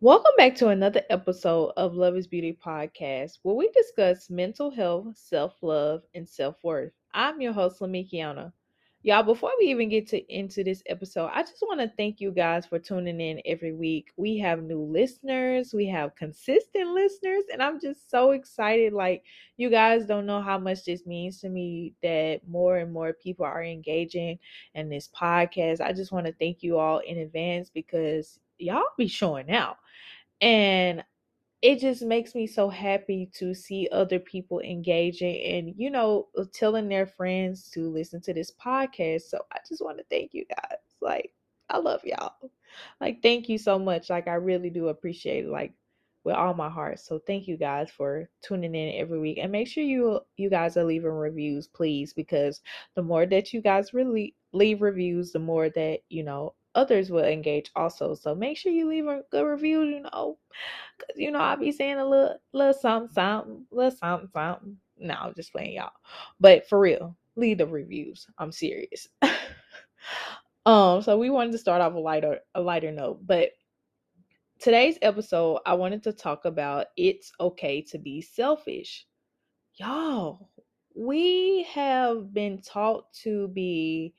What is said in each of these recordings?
Welcome back to another episode of Love is Beauty podcast, where we discuss mental health, self love, and self worth. I'm your host, Lamekkiona. Y'all, before we even get to into this episode, I just want to thank you guys for tuning in every week. We have new listeners, we have consistent listeners, and I'm just so excited. Like, you guys don't know how much this means to me that more and more people are engaging in this podcast. I just want to thank you all in advance because y'all be showing out. And it just makes me so happy to see other people engaging and, you know, uh, telling their friends to listen to this podcast. So I just want to thank you guys. Like, I love y'all. Like, thank you so much. Like, I really do appreciate it. Like, with all my heart. So thank you guys for tuning in every week. And make sure you you guys are leaving reviews, please, because the more that you guys really leave reviews, the more that, you know, others will engage also. So make sure you leave a good review, you know. Cause you know, I'll be saying a little little something, something, little something, something. No, I'm just playing y'all. But for real, leave the reviews. I'm serious. um, so we wanted to start off a lighter a lighter note, but today's episode, I wanted to talk about it's okay to be selfish. Y'all, we have been taught to be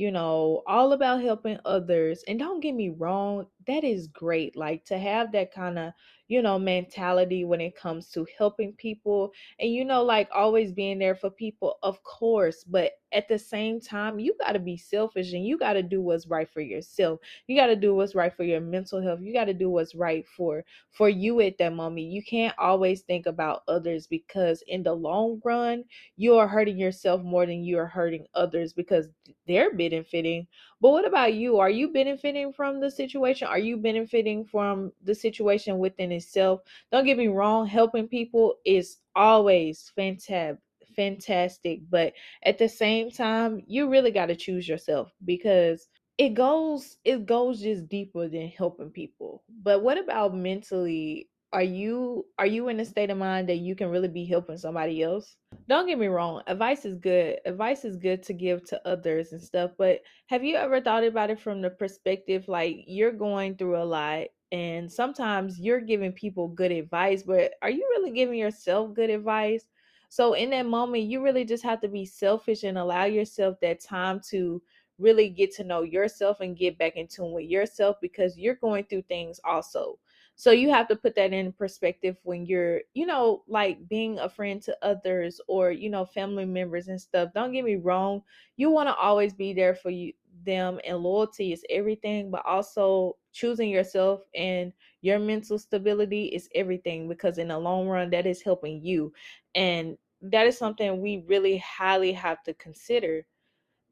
you know, all about helping others. And don't get me wrong, that is great. Like to have that kind of, you know, mentality when it comes to helping people and, you know, like always being there for people, of course. But at the same time, you got to be selfish and you got to do what's right for yourself. You got to do what's right for your mental health. You got to do what's right for for you at that moment. You can't always think about others because in the long run, you are hurting yourself more than you are hurting others because they're benefiting. But what about you? Are you benefiting from the situation? Are you benefiting from the situation within itself? Don't get me wrong, helping people is always fantastic fantastic but at the same time you really got to choose yourself because it goes it goes just deeper than helping people but what about mentally are you are you in a state of mind that you can really be helping somebody else? Don't get me wrong advice is good advice is good to give to others and stuff but have you ever thought about it from the perspective like you're going through a lot and sometimes you're giving people good advice but are you really giving yourself good advice? So in that moment you really just have to be selfish and allow yourself that time to really get to know yourself and get back in tune with yourself because you're going through things also so you have to put that in perspective when you're, you know, like being a friend to others or, you know, family members and stuff. Don't get me wrong. You want to always be there for you them and loyalty is everything, but also choosing yourself and your mental stability is everything because in the long run that is helping you. And that is something we really highly have to consider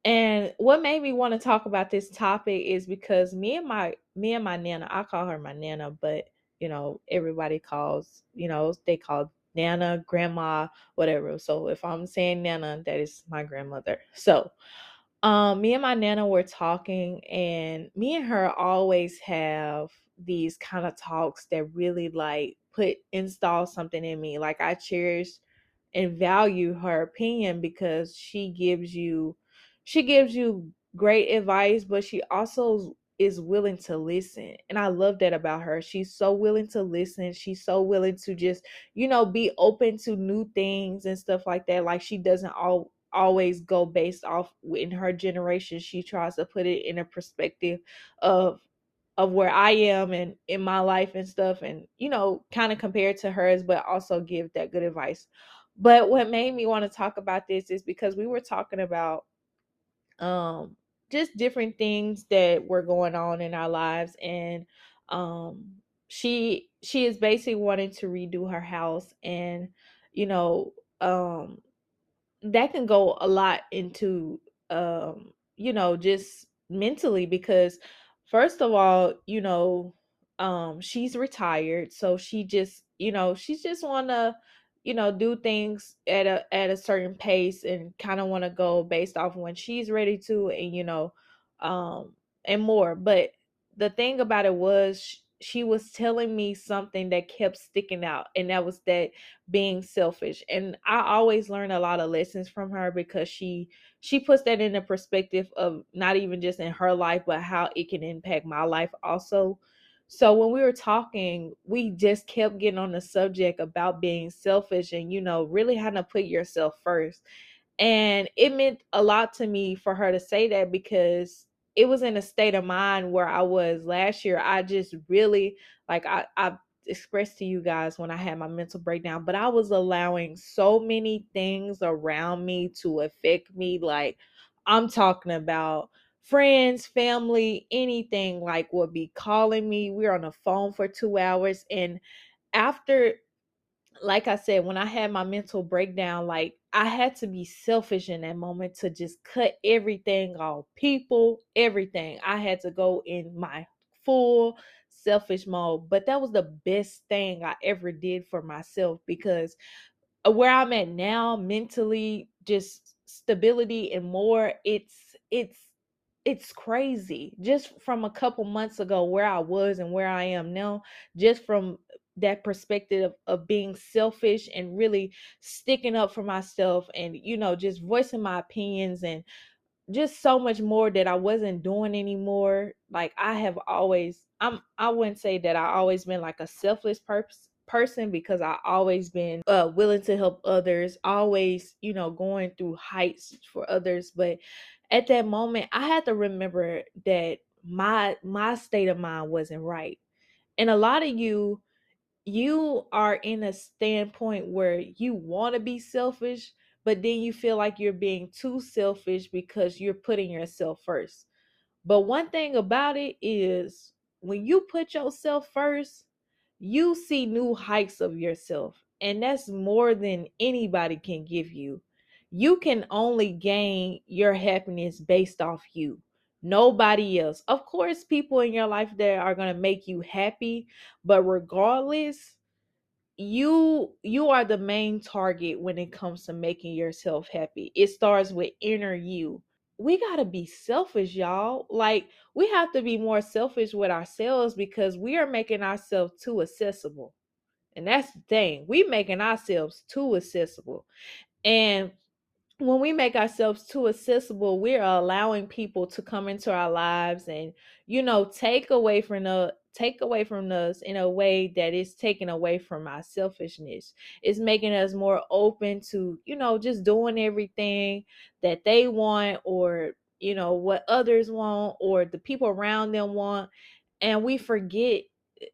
and what made me want to talk about this topic is because me and my me and my nana, I call her my nana, but you know, everybody calls, you know, they call nana, grandma, whatever. So if I'm saying nana, that is my grandmother. So um me and my nana were talking and me and her always have these kind of talks that really like put install something in me. Like I cherish and value her opinion because she gives you she gives you great advice, but she also is willing to listen. And I love that about her. She's so willing to listen. She's so willing to just, you know, be open to new things and stuff like that. Like she doesn't all always go based off in her generation. She tries to put it in a perspective of of where I am and in my life and stuff and you know, kind of compare to hers but also give that good advice. But what made me want to talk about this is because we were talking about um just different things that were going on in our lives and um she she is basically wanting to redo her house and you know um that can go a lot into um you know just mentally because first of all you know um she's retired so she just you know she's just want to you know do things at a at a certain pace and kind of want to go based off when she's ready to and you know um and more. But the thing about it was she was telling me something that kept sticking out and that was that being selfish. And i always learn a lot of lessons from her because she she puts that in the perspective of not even just in her life but how it can impact my life also So when we were talking, we just kept getting on the subject about being selfish and, you know, really having to put yourself first. And it meant a lot to me for her to say that because it was in a state of mind where I was last year. I just really like I I expressed to you guys when I had my mental breakdown, but I was allowing so many things around me to affect me. Like I'm talking about friends, family, anything like would be calling me. We we're on the phone for two hours. And after like I said, when I had my mental breakdown, like I had to be selfish in that moment to just cut everything off people, everything. I had to go in my full selfish mode. But that was the best thing I ever did for myself because uh, where I'm at now, mentally, just stability and more, it's, it's, it's crazy just from a couple months ago where I was and where I am now, just from that perspective of, of being selfish and really sticking up for myself and you know just voicing my opinions and just so much more that I wasn't doing anymore. Like I have always I'm I wouldn't say that I always been like a selfless person because I always been uh willing to help others, always, you know, going through heights for others, but at that moment I had to remember that my my state of mind wasn't right. And a lot of you you are in a standpoint where you want to be selfish, but then you feel like you're being too selfish because you're putting yourself first. But one thing about it is when you put yourself first, you see new heights of yourself. And that's more than anybody can give you. You can only gain your happiness based off you nobody else. Of course, people in your life that are going to make you happy, but regardless, you you are the main target when it comes to making yourself happy. It starts with inner you. We got to be selfish, y'all. Like we have to be more selfish with ourselves because we are making ourselves too accessible. And that's the thing. We making ourselves too accessible. And when we make ourselves too accessible, we're allowing people to come into our lives and, you know, take away from the take away from us in a way that is taking away from our selfishness. It's making us more open to, you know, just doing everything that they want or, you know, what others want or the people around them want. And we forget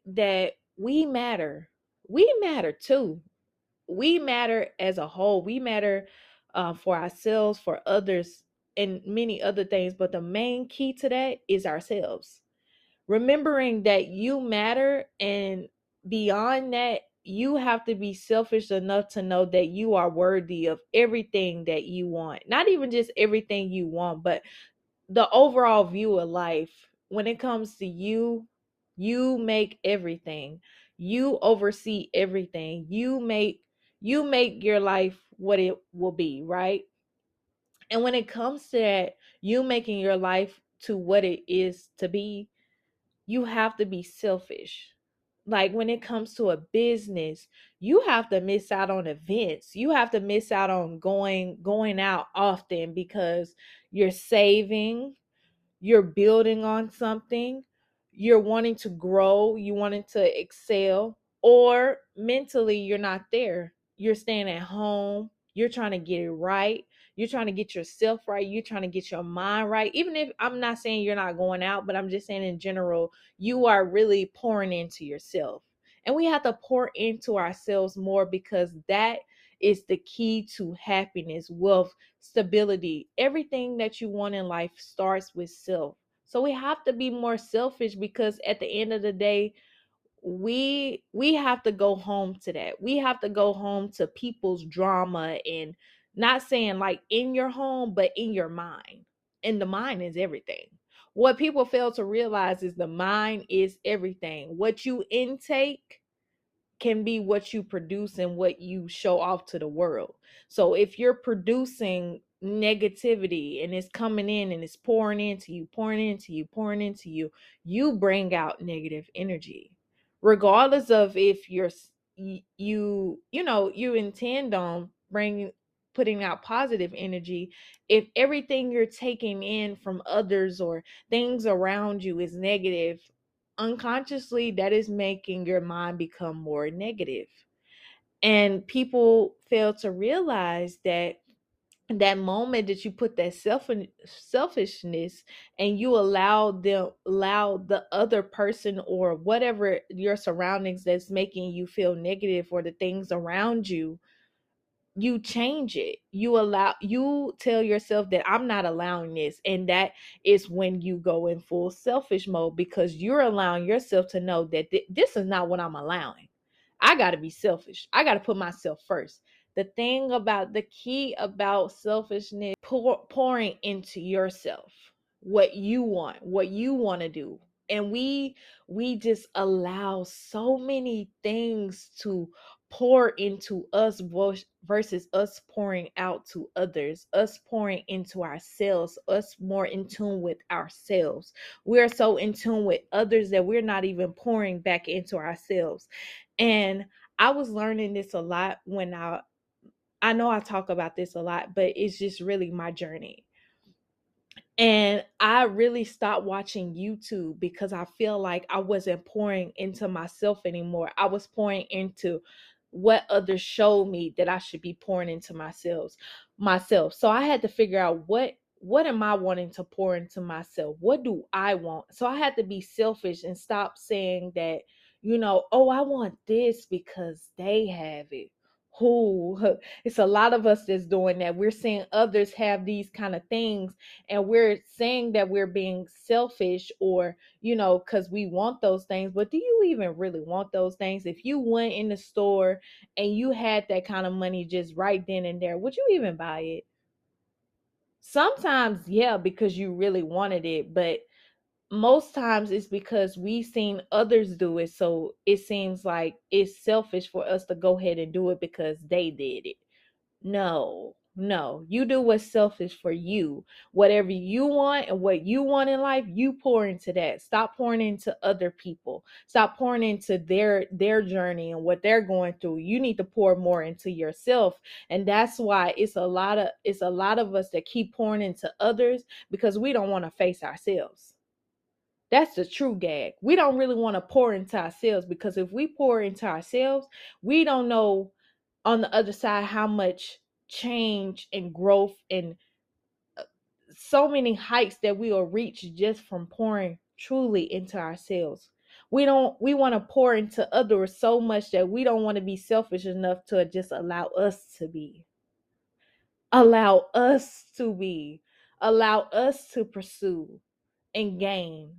that we matter. We matter too. We matter as a whole. We matter uh, for ourselves, for others, and many other things. But the main key to that is ourselves. Remembering that you matter, and beyond that, you have to be selfish enough to know that you are worthy of everything that you want. Not even just everything you want, but the overall view of life. When it comes to you, you make everything. You oversee everything. You make you make your life what it will be, right? And when it comes to that, you making your life to what it is to be, you have to be selfish. Like when it comes to a business, you have to miss out on events. You have to miss out on going going out often because you're saving, you're building on something, you're wanting to grow, you wanting to excel, or mentally you're not there. You're staying at home, you're trying to get it right. You're trying to get yourself right. You're trying to get your mind right. Even if I'm not saying you're not going out, but I'm just saying in general, you are really pouring into yourself. And we have to pour into ourselves more because that is the key to happiness, wealth, stability. Everything that you want in life starts with self. So we have to be more selfish because at the end of the day, we we have to go home to that. We have to go home to people's drama and not saying like in your home, but in your mind. And the mind is everything. What people fail to realize is the mind is everything. What you intake can be what you produce and what you show off to the world. So if you're producing negativity and it's coming in and it's pouring into you, pouring into you, pouring into you, you bring out negative energy regardless of if you're you you know you intend on bringing putting out positive energy if everything you're taking in from others or things around you is negative unconsciously that is making your mind become more negative. And people fail to realize that that moment that you put that self selfishness and you allow them allow the other person or whatever your surroundings that's making you feel negative or the things around you you change it. You allow you tell yourself that i'm not allowing this and that is when you go in full selfish mode because you're allowing yourself to know that th- this is not what i'm allowing. I got to be selfish. I got to put myself first the thing about the key about selfishness pour, pouring into yourself what you want what you want to do and we we just allow so many things to pour into us versus us pouring out to others, us pouring into ourselves, us more in tune with ourselves. We're so in tune with others that we're not even pouring back into ourselves. And I was learning this a lot when I I know I talk about this a lot, but it's just really my journey. And I really stopped watching YouTube because I feel like I wasn't pouring into myself anymore. I was pouring into what others showed me that I should be pouring into myself myself. So I had to figure out what what am I wanting to pour into myself? What do I want? So I had to be selfish and stop saying that, you know, oh, I want this because they have it who it's a lot of us that's doing that. We're seeing others have these kind of things and we're saying that we're being selfish or you know because we want those things but do you even really want those things? If you went in the store and you had that kind of money just right then and there would you even buy it? Sometimes yeah because you really wanted it but most times it's because we've seen others do it so it seems like it's selfish for us to go ahead and do it because they did it. No no you do what's selfish for you. Whatever you want and what you want in life you pour into that. Stop pouring into other people. Stop pouring into their their journey and what they're going through. You need to pour more into yourself and that's why it's a lot of it's a lot of us that keep pouring into others because we don't want to face ourselves that's the true gag. We don't really want to pour into ourselves because if we pour into ourselves, we don't know on the other side how much change and growth and uh, so many heights that we will reach just from pouring truly into ourselves. We don't we want to pour into others so much that we don't want to be selfish enough to just allow us to be. Allow us to be. Allow us to pursue and gain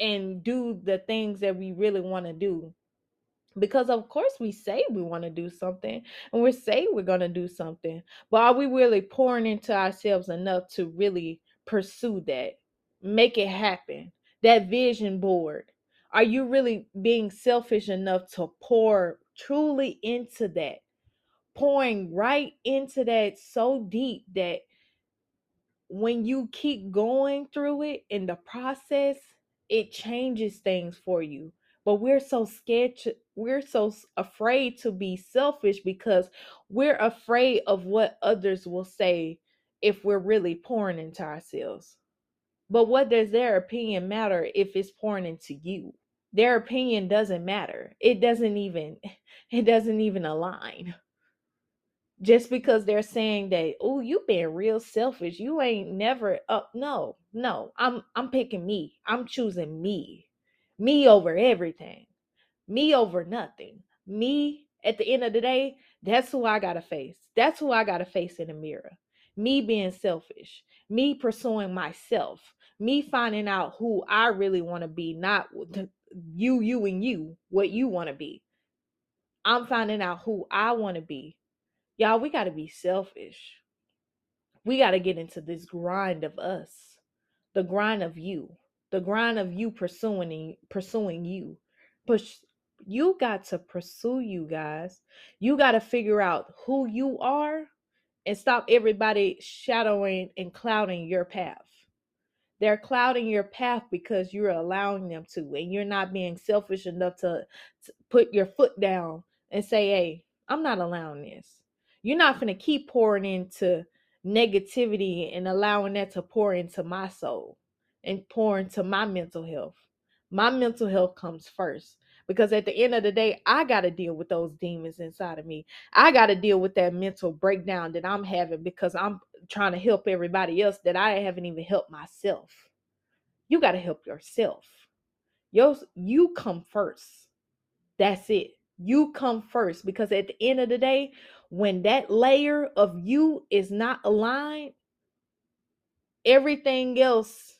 and do the things that we really want to do. Because of course we say we want to do something and we say we're going to do something but are we really pouring into ourselves enough to really pursue that? Make it happen. That vision board. Are you really being selfish enough to pour truly into that? Pouring right into that so deep that when you keep going through it in the process it changes things for you but we're so scared to, we're so afraid to be selfish because we're afraid of what others will say if we're really pouring into ourselves. But what does their opinion matter if it's pouring into you? Their opinion doesn't matter. It doesn't even it doesn't even align just because they're saying that oh you being real selfish you ain't never up no no i'm i'm picking me i'm choosing me me over everything me over nothing me at the end of the day that's who i gotta face that's who i gotta face in the mirror me being selfish me pursuing myself me finding out who i really want to be not you you and you what you want to be. I'm finding out who i want to be Y'all, we got to be selfish. We got to get into this grind of us, the grind of you, the grind of you pursuing pursuing you. Push you got to pursue you guys. You got to figure out who you are and stop everybody shadowing and clouding your path. They're clouding your path because you're allowing them to, and you're not being selfish enough to, to put your foot down and say, Hey, I'm not allowing this. You're not going to keep pouring into negativity and allowing that to pour into my soul and pour into my mental health, My mental health comes first because at the end of the day, I got to deal with those demons inside of me. I got to deal with that mental breakdown that I'm having because I'm trying to help everybody else that I haven't even helped myself. You got to help yourself. Yo, you come first. That's it. You come first because at the end of the day, when that layer of you is not aligned, everything else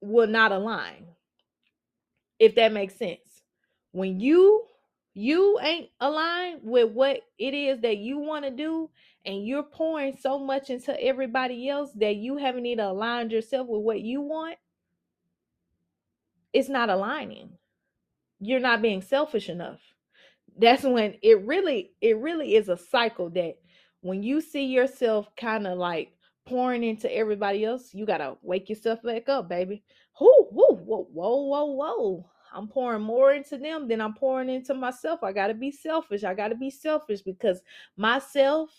will not align. If that makes sense. When you you ain't aligned with what it is that you want to do and you're pouring so much into everybody else that you haven't even aligned yourself with what you want, it's not aligning. You're not being selfish enough. That's when it really it really is a cycle that when you see yourself kind of like pouring into everybody else, you gotta wake yourself back up, baby. Whoo, whoo, whoa, whoa, whoa, whoa. I'm pouring more into them than I'm pouring into myself. I gotta be selfish. I gotta be selfish because myself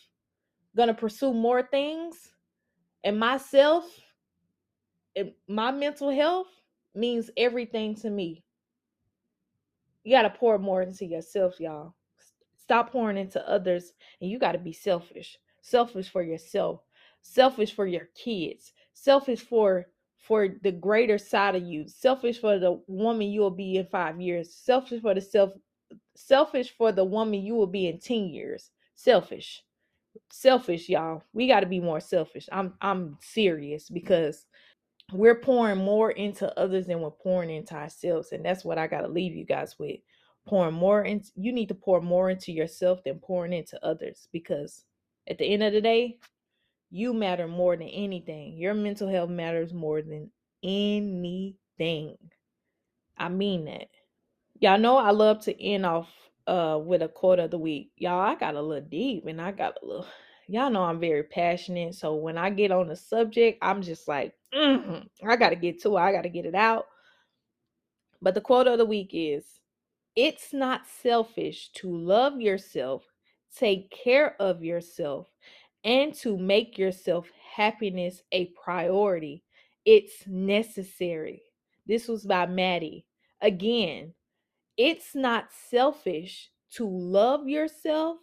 gonna pursue more things, and myself, and my mental health means everything to me. You gotta pour more into yourself, y'all. Stop pouring into others, and you gotta be selfish. Selfish for yourself selfish for your kids, selfish for for the greater side of you, selfish for the woman you will be in 5 years, selfish for the self selfish for the woman you will be in 10 years. Selfish. Selfish, y'all. We got to be more selfish. I'm I'm serious because we're pouring more into others than we're pouring into ourselves and that's what I got to leave you guys with. Pouring more into you need to pour more into yourself than pouring into others because at the end of the day, you matter more than anything. Your mental health matters more than anything. I mean that. Y'all know I love to end off uh with a quote of the week. Y'all, I got a little deep and I got a little y'all know I'm very passionate. So when I get on the subject, I'm just like, mm I gotta get to it. I gotta get it out. But the quote of the week is it's not selfish to love yourself, take care of yourself, and to make yourself happiness a priority. It's necessary. This was by Maddie. Again, it's not selfish to love yourself,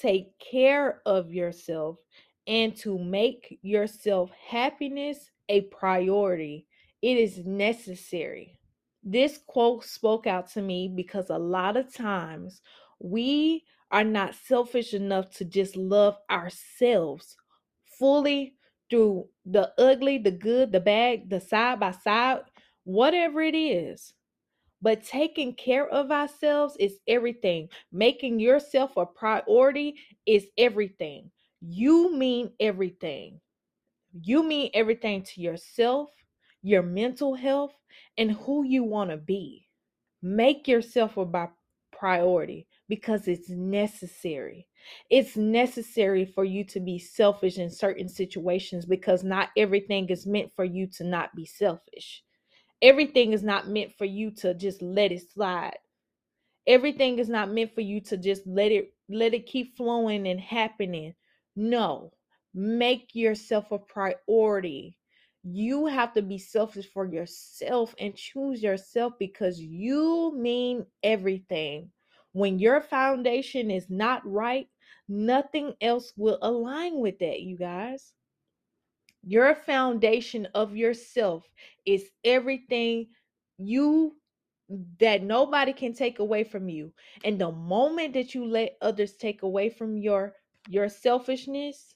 take care of yourself, and to make yourself happiness a priority. It is necessary. This quote spoke out to me because a lot of times we are not selfish enough to just love ourselves fully through the ugly, the good, the bad, the side by side, whatever it is. But taking care of ourselves is everything. Making yourself a priority is everything. You mean everything. You mean everything to yourself, your mental health, and who you want to be. Make yourself a priority because it's necessary. It's necessary for you to be selfish in certain situations because not everything is meant for you to not be selfish. Everything is not meant for you to just let it slide. Everything is not meant for you to just let it let it keep flowing and happening. No. Make yourself a priority. You have to be selfish for yourself and choose yourself because you mean everything. When your foundation is not right, nothing else will align with that, you guys. Your foundation of yourself is everything you that nobody can take away from you. And the moment that you let others take away from your your selfishness,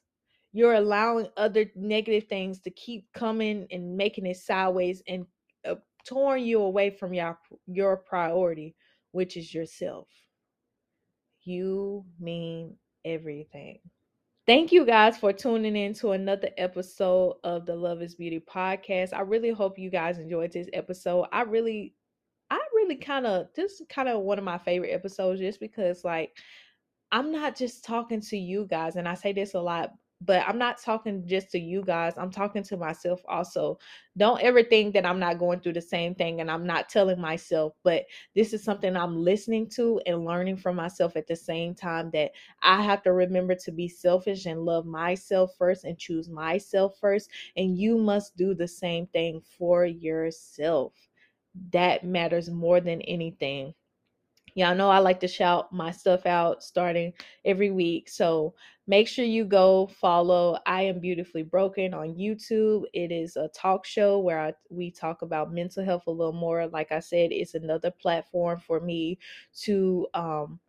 you're allowing other negative things to keep coming and making it sideways and uh, torn you away from your your priority, which is yourself. You mean everything. Thank you guys for tuning in to another episode of the Love is Beauty podcast. I really hope you guys enjoyed this episode. I really, I really kind of, this is kind of one of my favorite episodes just because, like, I'm not just talking to you guys, and I say this a lot, but I'm not talking just to you guys. I'm talking to myself also. Don't ever think that I'm not going through the same thing and I'm not telling myself, but this is something I'm listening to and learning from myself at the same time that I have to remember to be selfish and love myself first and choose myself first. And you must do the same thing for yourself. that matters more than anything. Y'all know I like to shout my stuff out starting every week. So make sure you go follow I Am Beautifully Broken on YouTube. It is a talk show where I, we talk about mental health a little more. Like I said, it's another platform for me to um,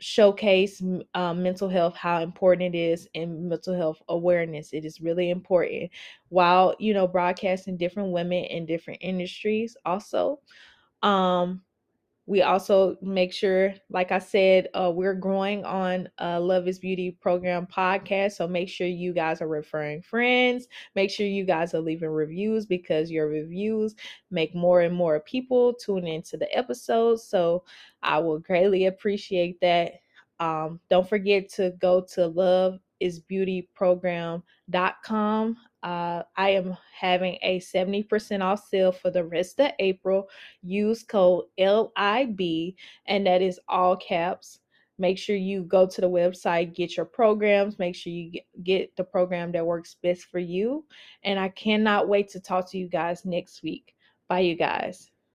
showcase um, mental health, how important it is, and mental health awareness. It is really important. While you know broadcasting different women in different industries, also. Um, we also make sure, like I said, uh, we're growing on uh, Love is Beauty program podcast. So make sure you guys are referring friends. Make sure you guys are leaving reviews because your reviews make more and more people tune into the episodes. So I will greatly appreciate that. Um, don't forget to go to Love is Beauty program.com uh, I am having a 70% off sale for the rest of April. Use code LIB, and that is all caps. Make sure you go to the website, get your programs, make sure you get the program that works best for you. And I cannot wait to talk to you guys next week. Bye, you guys.